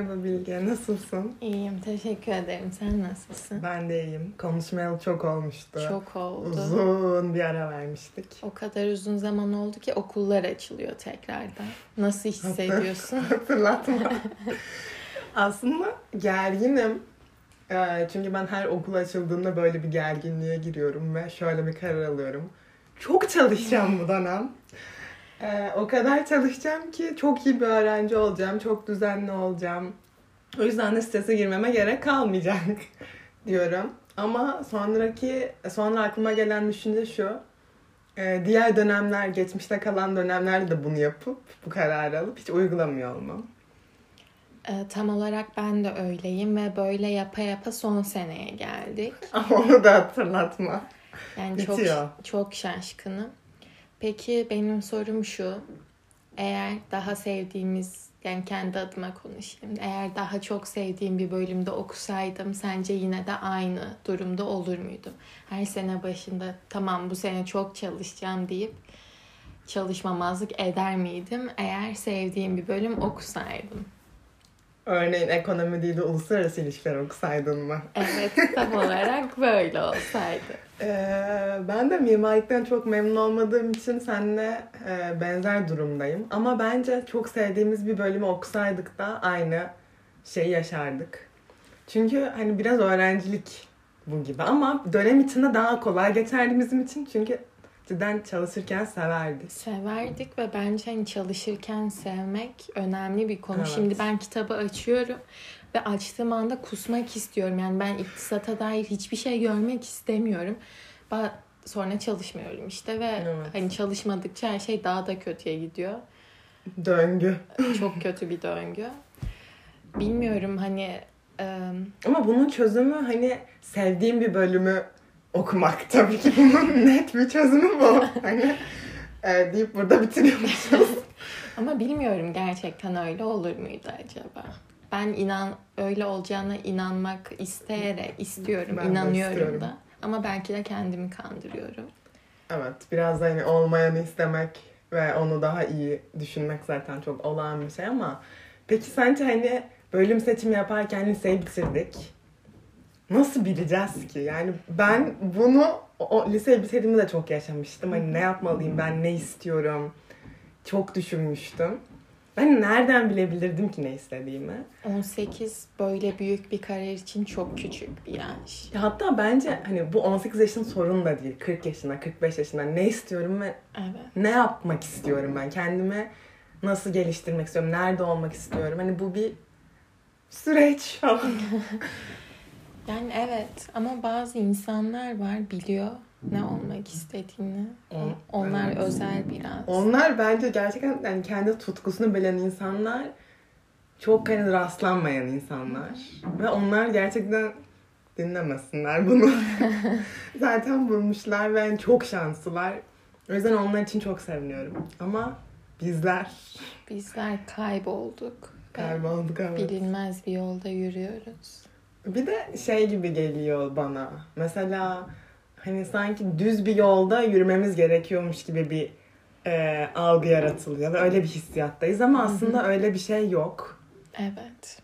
Merhaba Bilge, nasılsın? İyiyim, teşekkür ederim. Sen nasılsın? Ben de iyiyim. Konuşmayalı çok olmuştu. Çok oldu. Uzun bir ara vermiştik. O kadar uzun zaman oldu ki okullar açılıyor tekrardan. Nasıl hissediyorsun? Hatırlatma. Aslında gerginim. Ee, Çünkü ben her okul açıldığında böyle bir gerginliğe giriyorum ve şöyle bir karar alıyorum. Çok çalışacağım bu dönem. Ee, o kadar çalışacağım ki çok iyi bir öğrenci olacağım, çok düzenli olacağım. O yüzden de strese girmeme gerek kalmayacak diyorum. Ama sonraki, sonra aklıma gelen düşünce şu. Ee, diğer dönemler, geçmişte kalan dönemlerde de bunu yapıp bu kararı alıp hiç uygulamıyor olmam. Ee, tam olarak ben de öyleyim ve böyle yapa yapa son seneye geldik. Ama onu da hatırlatma. Yani çok Bitiyor. çok şaşkınım. Peki benim sorum şu. Eğer daha sevdiğimiz yani kendi adıma konuşayım. Eğer daha çok sevdiğim bir bölümde okusaydım sence yine de aynı durumda olur muydum? Her sene başında tamam bu sene çok çalışacağım deyip çalışmamazlık eder miydim eğer sevdiğim bir bölüm okusaydım? Örneğin ekonomi değil de uluslararası ilişkiler okusaydın mı? Evet tam olarak böyle olsaydı. Ee, ben de mimarlıktan çok memnun olmadığım için seninle e, benzer durumdayım. Ama bence çok sevdiğimiz bir bölümü okusaydık da aynı şeyi yaşardık. Çünkü hani biraz öğrencilik bu gibi ama dönem içinde daha kolay geçerdi bizim için. Çünkü cidden çalışırken severdik. Severdik ve bence hani çalışırken sevmek önemli bir konu. Evet. Şimdi ben kitabı açıyorum ve açtığım anda kusmak istiyorum. Yani ben iktisata dair hiçbir şey görmek istemiyorum. Ba- Sonra çalışmıyorum işte ve Evet. hani çalışmadıkça her şey daha da kötüye gidiyor. Döngü. Çok kötü bir döngü. Bilmiyorum hani Ama bunun çözümü hani sevdiğim bir bölümü okumak. Tabii ki bunun net bir çözümü bu. Hani e, deyip burada bitiriyormuşuz. ama bilmiyorum gerçekten öyle olur muydu acaba? Ben inan öyle olacağına inanmak isteyerek istiyorum, Ben inanıyorum istiyorum. da. Ama belki de kendimi kandırıyorum. evet biraz da hani olmayanı istemek ve onu daha iyi düşünmek zaten çok olağan bir şey ama peki sence hani bölüm seçimi yaparken liseyi bitirdik. Nasıl bileceğiz ki? Yani ben bunu o, liseyi bitirdiğimde de çok yaşamıştım. Hani ne yapmalıyım ben ne istiyorum? Çok düşünmüştüm. Ben nereden bilebilirdim ki ne istediğimi? 18 böyle büyük bir kariyer için çok küçük bir yaş. Ya hatta bence hani bu 18 yaşın sorunu da değil. 40 yaşında, 45 yaşında ne istiyorum ve Evet. ne yapmak istiyorum ben? Kendimi nasıl geliştirmek istiyorum? Nerede olmak istiyorum? Hani bu bir süreç falan. Yani evet ama bazı insanlar var biliyor ne olmak istediğini. On- Onlar evet. özel biraz. Onlar bence gerçekten yani kendi tutkusunu bilen insanlar çok hani rastlanmayan insanlar. Ve onlar gerçekten dinlemesinler bunu. Zaten bulmuşlar ve yani çok şanslılar. O yüzden onlar için çok seviniyorum. Ama bizler Bizler kaybolduk. kaybolduk evet. Bilinmez bir yolda yürüyoruz. Bir de şey gibi geliyor bana. Mesela hani sanki düz bir yolda yürümemiz gerekiyormuş gibi bir e, algı yaratılıyor ve öyle bir hissiyattayız ama aslında öyle bir şey yok. Evet.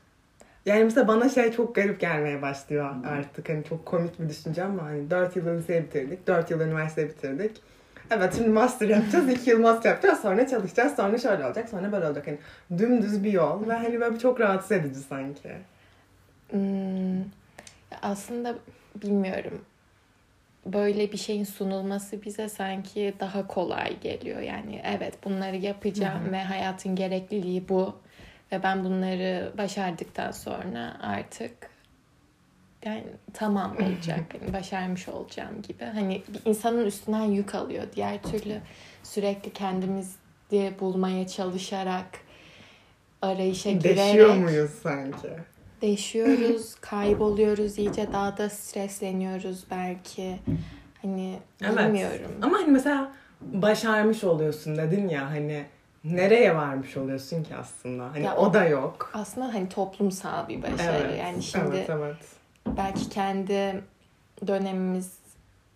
Yani mesela bana şey çok garip gelmeye başlıyor artık. Hani çok komik bir düşünce ama hani 4 yıl liseyi bitirdik, 4 yıl üniversite bitirdik. Evet şimdi master yapacağız, 2 yıl master yapacağız, sonra çalışacağız, sonra şöyle olacak, sonra böyle olacak. Hani dümdüz bir yol ve hani böyle çok rahatsız edici sanki. Hmm, aslında bilmiyorum. Böyle bir şeyin sunulması bize sanki daha kolay geliyor. Yani evet bunları yapacağım ve hayatın gerekliliği bu. Ve ben bunları başardıktan sonra artık yani tamam olacak. hani başarmış olacağım gibi. Hani bir insanın üstünden yük alıyor. Diğer türlü sürekli kendimizi bulmaya çalışarak arayışa girerek Deşiyor muyuz sanki? Değişiyoruz, kayboluyoruz, iyice daha da stresleniyoruz belki. Hani Evet. bilmiyorum. Ama hani mesela başarmış oluyorsun dedin ya hani nereye varmış oluyorsun ki aslında? Hani Ya o o- da yok. Aslında hani toplumsal bir başarı. Evet. Yani şimdi Evet evet. belki kendi dönemimiz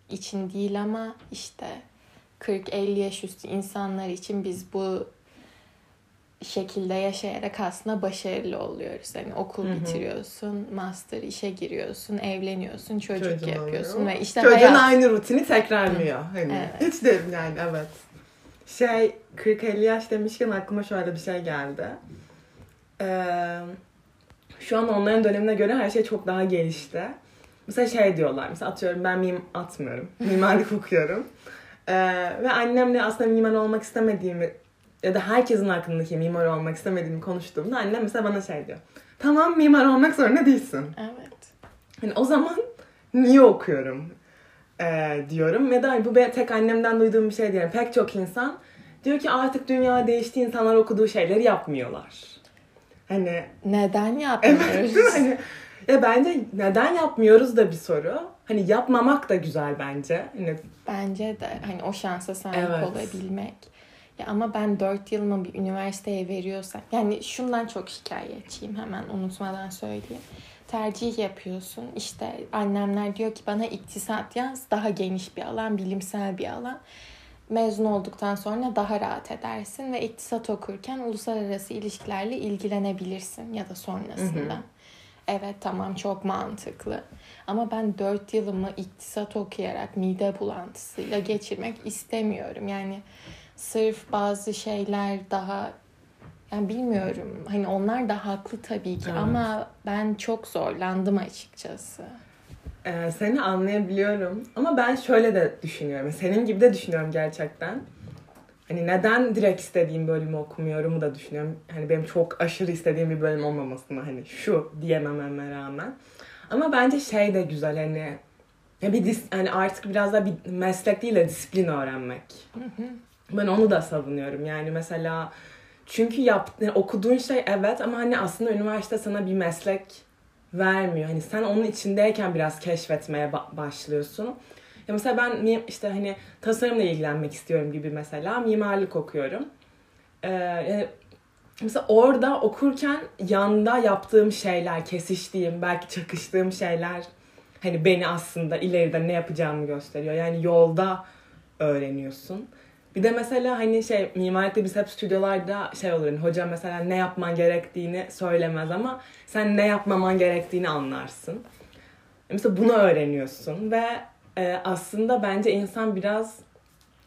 için değil ama işte 40-50 yaş üstü insanlar için biz bu şekilde yaşayarak aslında başarılı oluyoruz. Hani okul Hı hı. bitiriyorsun, master işe giriyorsun, evleniyorsun, çocuk Çocuğun yapıyorsun oluyor. ve işte Çocuğun hayat. aynı rutini tekrarlıyor. Hani Evet. hiç de yani evet. Şey 40-50 yaş demişken aklıma şöyle bir şey geldi. Ee, şu an onların dönemine göre her şey çok daha gelişti. Mesela şey diyorlar. Mesela atıyorum ben mim atmıyorum. Mimarlık okuyorum. Ee, ve annemle aslında mimar olmak istemediğimi ya da herkesin aklındaki mimar olmak istemediğimi konuştuğumda annem mesela bana şey diyor. Tamam mimar olmak zorunda değilsin. Evet. Hani o zaman niye okuyorum ee, diyorum. Ve da bu be- tek annemden duyduğum bir şey. Yani pek çok insan diyor ki artık dünya değişti insanlar okuduğu şeyleri yapmıyorlar. Hani Neden evet yapmıyoruz? mi? Hani, ya bence neden yapmıyoruz da bir soru. Hani yapmamak da güzel bence. Hani Bence de hani o şansa sahip Evet. olabilmek. Ya ama ben 4 yılımı bir üniversiteye veriyorsam yani şundan çok şikayetçiyim hemen unutmadan söyleyeyim. Tercih yapıyorsun. İşte annemler diyor ki bana iktisat yaz. Daha geniş bir alan, bilimsel bir alan. Mezun olduktan sonra daha rahat edersin ve iktisat okurken uluslararası ilişkilerle ilgilenebilirsin ya da sonrasında. Hı hı. Evet tamam çok mantıklı. Ama ben 4 yılımı iktisat okuyarak mide bulantısıyla geçirmek istemiyorum. Yani sırf bazı şeyler daha yani bilmiyorum. Hani onlar da haklı tabii ki Evet. ama ben çok zorlandım açıkçası. Ee, seni anlayabiliyorum ama ben şöyle de düşünüyorum. Senin gibi de düşünüyorum gerçekten. Hani neden direkt istediğim bölümü okumuyorumu da düşünüyorum. Hani benim çok aşırı istediğim bir bölüm olmamasına hani şu diyemememe rağmen. Ama bence şey de güzel hani bir dis, hani artık biraz da bir meslek değil de disiplin öğrenmek. Ben onu da savunuyorum. Yani mesela çünkü yap, yani okuduğun şey evet ama hani aslında üniversite sana bir meslek vermiyor. Hani sen onun içindeyken biraz keşfetmeye ba- başlıyorsun. Ya mesela ben işte hani tasarımla ilgilenmek istiyorum gibi mesela mimarlık okuyorum. Ee, yani mesela orada okurken yanda yaptığım şeyler, kesiştiğim, belki çakıştığım şeyler hani beni aslında ileride ne yapacağımı gösteriyor. Yani yolda öğreniyorsun. Bir de mesela hani şey mimarlıkta biz hep stüdyolarda şey olur hani hoca mesela ne yapman gerektiğini söylemez ama sen ne yapmaman gerektiğini anlarsın. Mesela bunu öğreniyorsun ve e, aslında bence insan biraz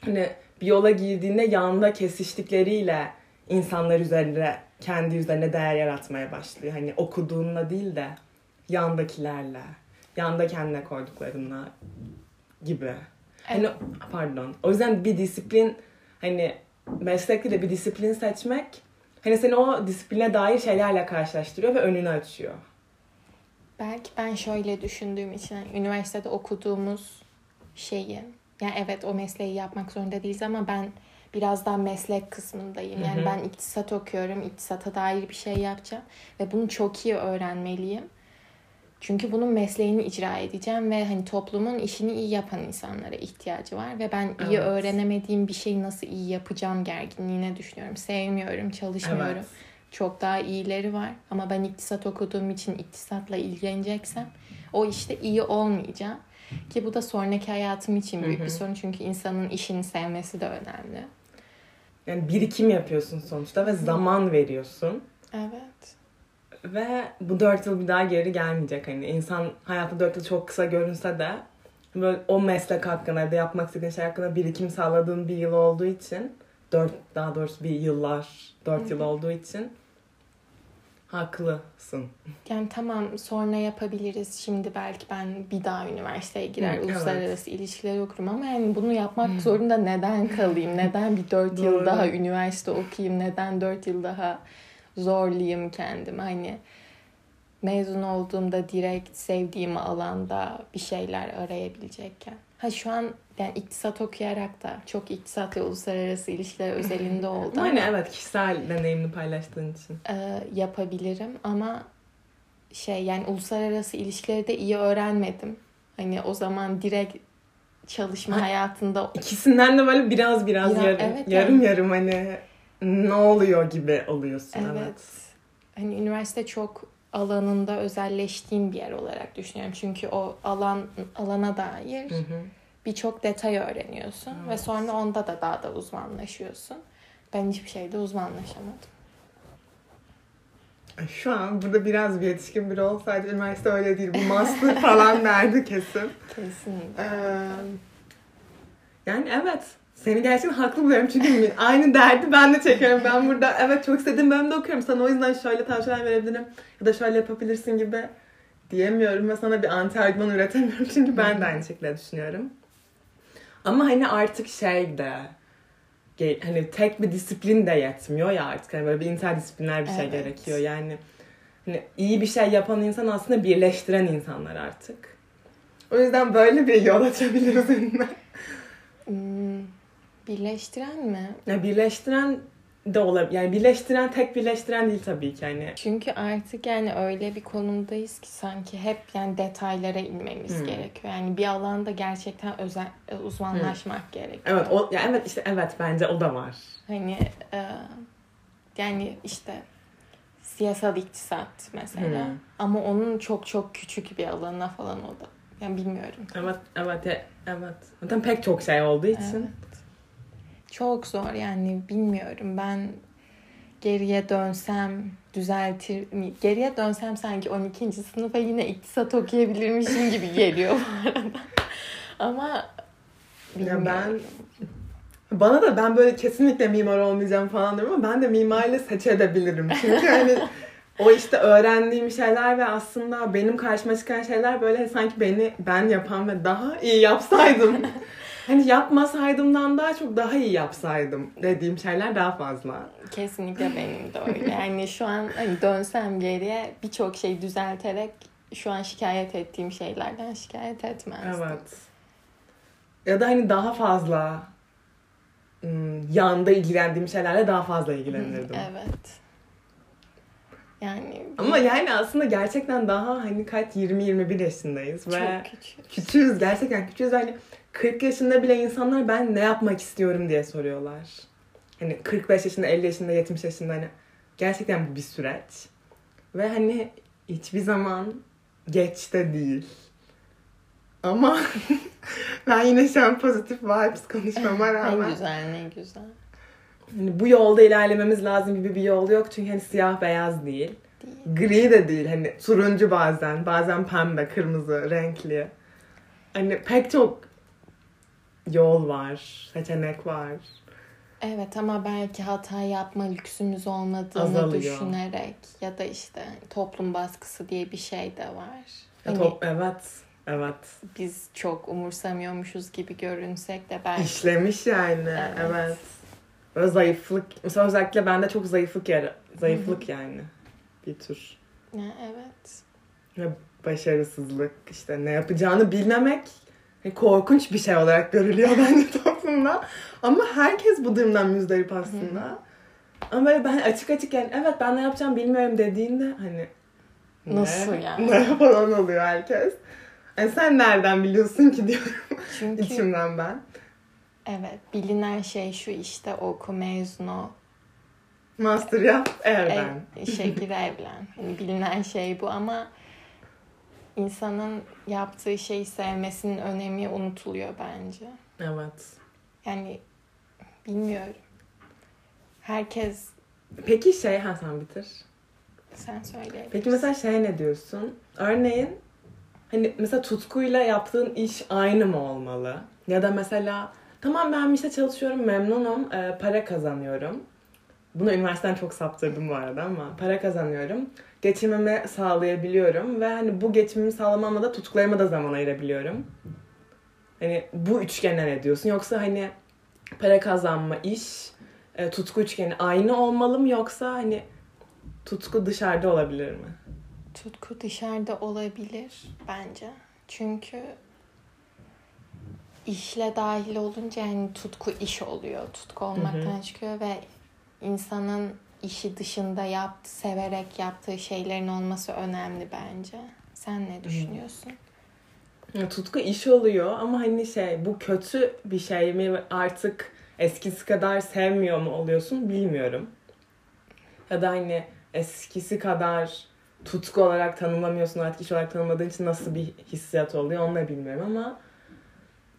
hani bir yola girdiğinde yanda kesiştikleriyle insanlar üzerinde kendi üzerine değer yaratmaya başlıyor. Hani okuduğunla değil de yandakilerle, yanda kendine koyduklarınla gibi. Hani pardon. O yüzden bir disiplin hani meslekte de bir disiplin seçmek hani seni o disipline dair şeylerle karşılaştırıyor ve önünü açıyor. Belki ben şöyle düşündüğüm için hani üniversitede okuduğumuz şeyi yani evet o mesleği yapmak zorunda değiliz ama ben biraz daha meslek kısmındayım. Yani Hı hı. ben iktisat okuyorum. iktisata dair bir şey yapacağım ve bunu çok iyi öğrenmeliyim. Çünkü bunun mesleğini icra edeceğim ve hani toplumun işini iyi yapan insanlara ihtiyacı var ve ben iyi Evet. öğrenemediğim bir şeyi nasıl iyi yapacağım gerginliğine düşünüyorum. Sevmiyorum, çalışmıyorum. Evet. Çok daha iyileri var ama ben iktisat okuduğum için iktisatla ilgileneceksem o işte iyi olmayacağım. Ki bu da sonraki hayatım için büyük Hı hı. bir sorun çünkü insanın işini sevmesi de önemli. Yani birikim yapıyorsun sonuçta ve zaman veriyorsun. Evet. Ve bu dört yıl bir daha geri gelmeyecek. Hani insan hayatı dört yıl çok kısa görünse de böyle o meslek hakkında ya da yapmak istediğin şey hakkında birikim sağladığın bir yıl olduğu için dört daha doğrusu bir yıllar dört yıl olduğu için haklısın. Yani tamam sonra yapabiliriz. Şimdi belki ben bir daha üniversiteye girer, evet. uluslararası ilişkiler okurum ama yani bunu yapmak zorunda neden kalayım? Neden bir dört yıl daha üniversite okuyayım? Neden dört yıl daha zorlayayım kendimi? Hani mezun olduğumda direkt sevdiğim alanda bir şeyler arayabilecekken. Ha şu an yani iktisat okuyarak da çok iktisat ve uluslararası ilişkiler özelinde oldu Ama hani evet kişisel deneyimini paylaştığın için. e, yapabilirim ama şey yani uluslararası ilişkileri de iyi öğrenmedim. Hani o zaman direkt çalışma Ha, hayatında İkisinden de böyle biraz biraz Biraz- yarım, evet, yarım yani. yarım hani ne oluyor gibi oluyorsun evet. evet. Hani üniversite çok alanında özelleştiğin bir yer olarak düşünüyorum. Çünkü o alan alana dair birçok detay öğreniyorsun ve Evet. sonra onda da daha da uzmanlaşıyorsun. Ben hiçbir şeyde uzmanlaşamadım. Şu an burada biraz bir yetişkin biri olsaydı üniversite öyle değil. Bu master falan derdi kesin. Kesinlikle. Ee, yani evet. Seni gerçekten haklı buluyorum çünkü aynı derdi ben de çekiyorum. Ben burada evet çok istediğim bölümde okuyorum. Sana o yüzden şöyle tavsiyeler verebilirim ya da şöyle yapabilirsin gibi diyemiyorum ve sana bir anti argüman üretemiyorum çünkü ben de aynı şekilde düşünüyorum. Ama hani artık şey de hani tek bir disiplin de yetmiyor ya artık. Hani böyle bir interdisipliner bir şey Evet. gerekiyor. Yani hani iyi bir şey yapan insan aslında birleştiren insanlar artık. O yüzden böyle bir yol açabiliriz seninle. Hmm, birleştiren mi? Ya birleştiren de olabilir. Yani birleştiren tek birleştiren değil tabii ki. Yani Çünkü artık yani öyle bir konumdayız ki sanki hep yani detaylara inmemiz Hmm. gerekiyor. Yani bir alanda gerçekten özel e, uzmanlaşmak gerekiyor. evet o ya evet işte evet bence o da var. Hani e, yani işte siyasal iktisat mesela. Hmm. Ama onun çok çok küçük bir alanına falan o da. Yani bilmiyorum. Evet evet ya- evet. Zaten pek çok şey olduğu için. Evet. Çok zor yani bilmiyorum. Ben geriye dönsem düzeltir mi? Geriye dönsem sanki 12. sınıfa yine iktisat okuyabilirmişim gibi geliyor bu arada. Ama Ya bilmiyorum. ben bana da ben böyle kesinlikle mimar olmayacağım falan diyorum ama ben de mimarlığı seçebilirim. Çünkü hani o işte öğrendiğim şeyler ve aslında benim karşıma çıkan şeyler böyle sanki beni ben yapan ve daha iyi yapsaydım. Hani yapmasaydımdan daha çok daha iyi yapsaydım dediğim şeyler daha fazla. Kesinlikle benim de öyle. Yani şu an hani dönsem geriye birçok şey düzelterek şu an şikayet ettiğim şeylerden şikayet etmezdim. Evet. Ya da hani daha fazla yanda ilgilendiğim şeylerle daha fazla ilgilenirdim. Evet. Yani Ama yani aslında gerçekten daha hani kaç 20-21 yaşındayız ve küçük. küçüğüz gerçekten küçüğüz hani 40 yaşında bile insanlar ben ne yapmak istiyorum diye soruyorlar. Hani 45 yaşında, 50 yaşında, 70 yaşında hani gerçekten bu bir süreç. Ve hani hiçbir zaman geç de değil. Ama ben yine şu an pozitif vibes konuşmama Ne rağmen güzel ne güzel. hani bu yolda ilerlememiz lazım gibi bir yol yok. Çünkü hani siyah beyaz değil. Değil. Gri de değil. Hani turuncu bazen. Bazen pembe, kırmızı, renkli. Hani pek çok yol var. Seçenek var. Evet ama belki hata yapma lüksümüz olmadığını Azalıyor. düşünerek ya da işte toplum baskısı diye bir şey de var. Hani top, evet. Evet. biz çok umursamıyormuşuz gibi görünsek de belki İşlemiş yani. Evet. Evet. Böyle zayıflık. Mesela özellikle bende çok zayıflık yer. Zayıflık yani. Bir tür. Ya, evet. Ve başarısızlık. işte ne yapacağını bilmemek korkunç bir şey olarak görülüyor bence toplumda. Ama herkes bu durumdan müzdarip aslında. Ama böyle ben açık açık yani evet ben ne yapacağım bilmiyorum dediğinde hani ne? Nasıl yani? Ne falan oluyor herkes. Yani sen nereden biliyorsun ki diyorum Çünkü içimden ben. evet bilinen şey şu işte oku mezun ol. Master yap evlen. Ev, işe gir evlen. Hani bilinen şey bu ama insanın yaptığı şeyi sevmesinin önemi unutuluyor bence. Evet. Yani bilmiyorum. Herkes Peki şey ha sen bitir. sen söyleyebilirsin. Peki mesela şey ne diyorsun? Örneğin hani mesela tutkuyla yaptığın iş aynı mı olmalı? Ya da mesela tamam ben bir işte çalışıyorum memnunum para kazanıyorum. Bunu üniversiteden çok saptırdım bu arada ama para kazanıyorum. Geçimimi sağlayabiliyorum ve hani bu geçimimi sağlamamla da tutkularıma da zaman ayırabiliyorum. Hani bu üçgene ne diyorsun? Yoksa hani para kazanma, iş, e, tutku üçgeni aynı olmalı mı yoksa hani tutku dışarıda olabilir mi? Tutku dışarıda olabilir bence. Çünkü işle dahil olunca yani tutku iş oluyor. Tutku olmaktan çıkıyor ve insanın işi dışında yaptı, severek yaptığı şeylerin olması önemli bence. Sen ne düşünüyorsun? Ya, tutku iş oluyor ama hani şey bu kötü bir şey mi artık eskisi kadar sevmiyor mu oluyorsun bilmiyorum. Ya da hani eskisi kadar tutku olarak tanımlamıyorsun artık iş olarak tanımladığın için nasıl bir hissiyat oluyor onu da bilmiyorum ama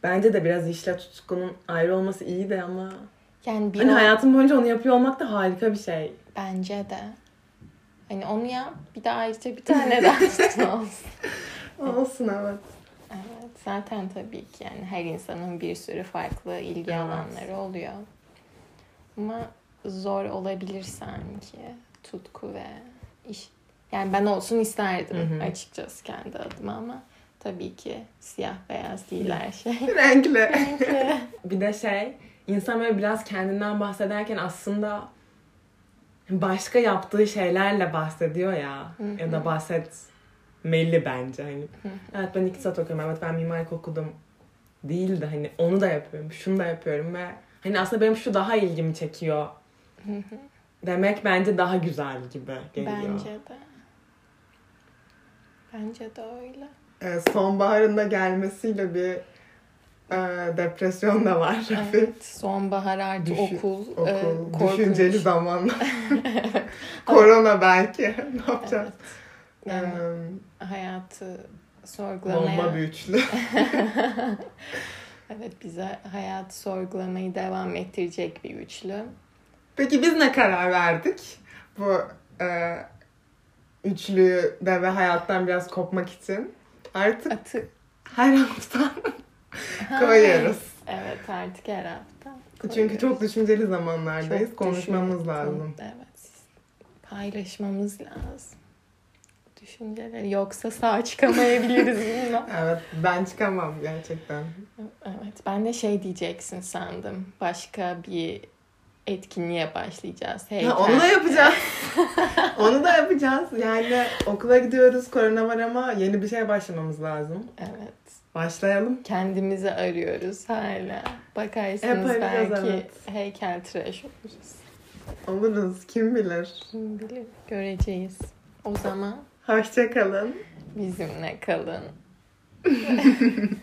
bence de biraz işle tutkunun ayrı olması iyi de ama Yani bir hani o- hayatım boyunca onu yapıyor olmak da harika bir şey. bence de. Hani onu yap. Bir de ayrıca bir tane daha olsun. Olsun evet. Evet, zaten tabii ki yani her insanın bir sürü farklı ilgi Evet. alanları oluyor. Ama zor olabilir sanki tutku ve iş. Yani ben olsun isterdim Hı hı. açıkçası kendi adıma ama tabii ki siyah beyaz değil her şey. Renkli. Renkli. Bir de şey, insan böyle biraz kendinden bahsederken aslında başka yaptığı şeylerle bahsediyor ya. Hı hı. Ya da bahsetmeli bence. Hani, evet ben iktisat okuyorum, evet ben mimarlık okudum. Değil de hani onu da yapıyorum, şunu da yapıyorum ve hani aslında benim şu daha ilgimi çekiyor Hı hı. demek bence daha güzel gibi geliyor. Bence de. Bence de öyle. Ee, sonbaharın da gelmesiyle bir e, depresyon da var. Evet, sonbahar artı Düşün- okul, Okul, e, korkunç. düşünceli zamanlar. Korona belki. ne yapacağız? Evet. Yani Ee, hayatı sorgulamaya bomba bir üçlü. evet bize hayatı sorgulamayı devam ettirecek bir üçlü. Peki biz ne karar verdik? Bu e, üçlüyü de ve hayattan biraz kopmak için. Artık Atı her hafta koyuyoruz. Evet artık her hafta. Çünkü koyuyoruz. çok düşünceli zamanlardayız. Çok Konuşmamız düşün- lazım. Evet. Paylaşmamız lazım. Düşünceleri yoksa sağ çıkamayabiliriz bundan. Evet ben çıkamam gerçekten. Evet ben de şey diyeceksin sandım. Başka bir etkinliğe başlayacağız. Ha, Heykel. onu da yapacağız. onu da yapacağız. Yani okula gidiyoruz. Korona var ama yeni bir şeye başlamamız lazım. Evet. Başlayalım. Kendimizi arıyoruz hala. Bakarsınız arayacağız, belki evet. heykel tıraş oluruz. Oluruz. Kim bilir. Kim bilir göreceğiz. O zaman Hoşçakalın. bizimle kalın.